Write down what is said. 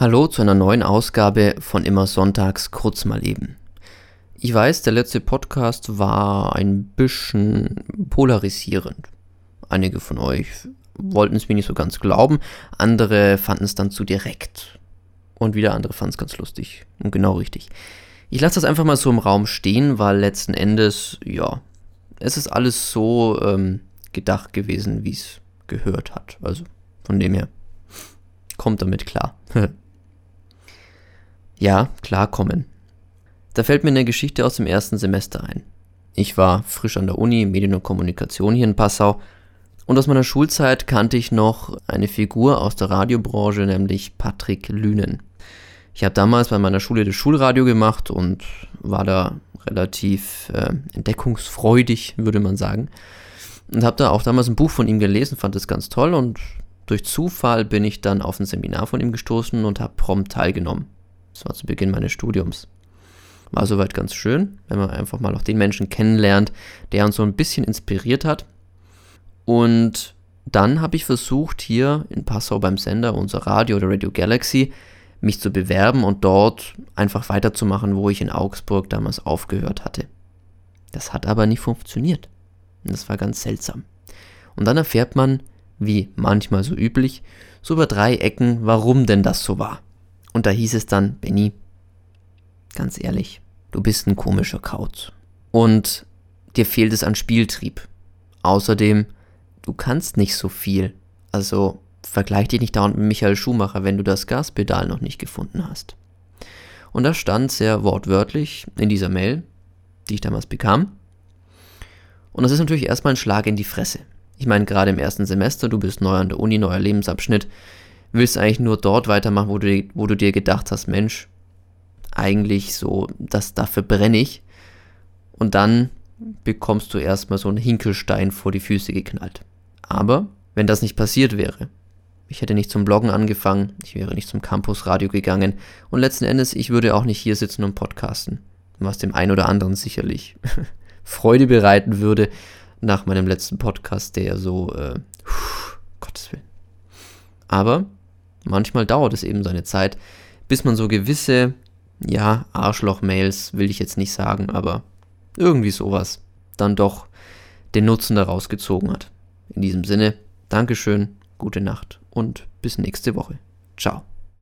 Hallo zu einer neuen Ausgabe von Immer Sonntags kurz mal eben. Ich weiß, der letzte Podcast war ein bisschen polarisierend. Einige von euch wollten es mir nicht so ganz glauben, andere fanden es dann zu direkt. Und wieder andere fanden es ganz lustig und genau richtig. Ich lasse das einfach mal so im Raum stehen, weil letzten Endes, ja, es ist alles so ähm, gedacht gewesen, wie es gehört hat. Also von dem her, kommt damit klar. Ja, klarkommen. Da fällt mir eine Geschichte aus dem ersten Semester ein. Ich war frisch an der Uni, Medien und Kommunikation hier in Passau. Und aus meiner Schulzeit kannte ich noch eine Figur aus der Radiobranche, nämlich Patrick Lünen. Ich habe damals bei meiner Schule das Schulradio gemacht und war da relativ äh, entdeckungsfreudig, würde man sagen. Und habe da auch damals ein Buch von ihm gelesen, fand es ganz toll und durch Zufall bin ich dann auf ein Seminar von ihm gestoßen und habe prompt teilgenommen. Das war zu Beginn meines Studiums. War soweit ganz schön, wenn man einfach mal auch den Menschen kennenlernt, der uns so ein bisschen inspiriert hat. Und dann habe ich versucht, hier in Passau beim Sender, unser Radio oder Radio Galaxy, mich zu bewerben und dort einfach weiterzumachen, wo ich in Augsburg damals aufgehört hatte. Das hat aber nicht funktioniert. Das war ganz seltsam. Und dann erfährt man, wie manchmal so üblich, so über drei Ecken, warum denn das so war. Und da hieß es dann, Benny, ganz ehrlich, du bist ein komischer Kauz. Und dir fehlt es an Spieltrieb. Außerdem, du kannst nicht so viel. Also vergleich dich nicht dauernd mit Michael Schumacher, wenn du das Gaspedal noch nicht gefunden hast. Und da stand sehr wortwörtlich in dieser Mail, die ich damals bekam. Und das ist natürlich erstmal ein Schlag in die Fresse. Ich meine, gerade im ersten Semester, du bist neu an der Uni, neuer Lebensabschnitt, willst eigentlich nur dort weitermachen, wo du, wo du dir gedacht hast, Mensch, eigentlich so, das, dafür brenne ich. Und dann bekommst du erstmal so einen Hinkelstein vor die Füße geknallt. Aber wenn das nicht passiert wäre, ich hätte nicht zum Bloggen angefangen, ich wäre nicht zum Campusradio gegangen und letzten Endes, ich würde auch nicht hier sitzen und podcasten, was dem einen oder anderen sicherlich Freude bereiten würde nach meinem letzten Podcast, der so, äh, Gottes Willen. Aber manchmal dauert es eben seine Zeit, bis man so gewisse, ja, Arschloch-Mails will ich jetzt nicht sagen, aber irgendwie sowas dann doch den Nutzen daraus gezogen hat. In diesem Sinne, Dankeschön, gute Nacht und bis nächste Woche. Ciao.